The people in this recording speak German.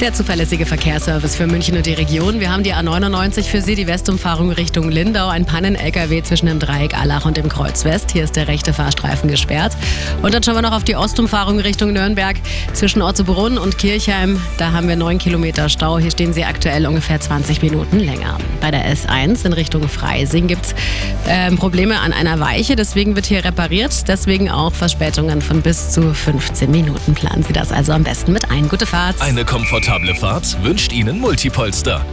Der zuverlässige Verkehrsservice für München und die Region. Wir haben die A99 für Sie, die Westumfahrung Richtung Lindau. Ein Pannen-LKW zwischen dem Dreieck Allach und dem Kreuz West. Hier ist der rechte Fahrstreifen gesperrt. Und dann schauen wir noch auf die Ostumfahrung Richtung Nürnberg zwischen Orzebrunn und Kirchheim. Da haben wir 9 Kilometer Stau. Hier stehen Sie aktuell ungefähr 20 Minuten länger. Bei der S1 in Richtung Freising gibt es äh, Probleme an einer Weiche. Deswegen wird hier repariert. Deswegen auch Verspätungen von bis zu 15 Minuten. Planen Sie das also am besten mit ein. Gute Fahrt. Eine komfortable Fahrt wünscht Ihnen Multipolster.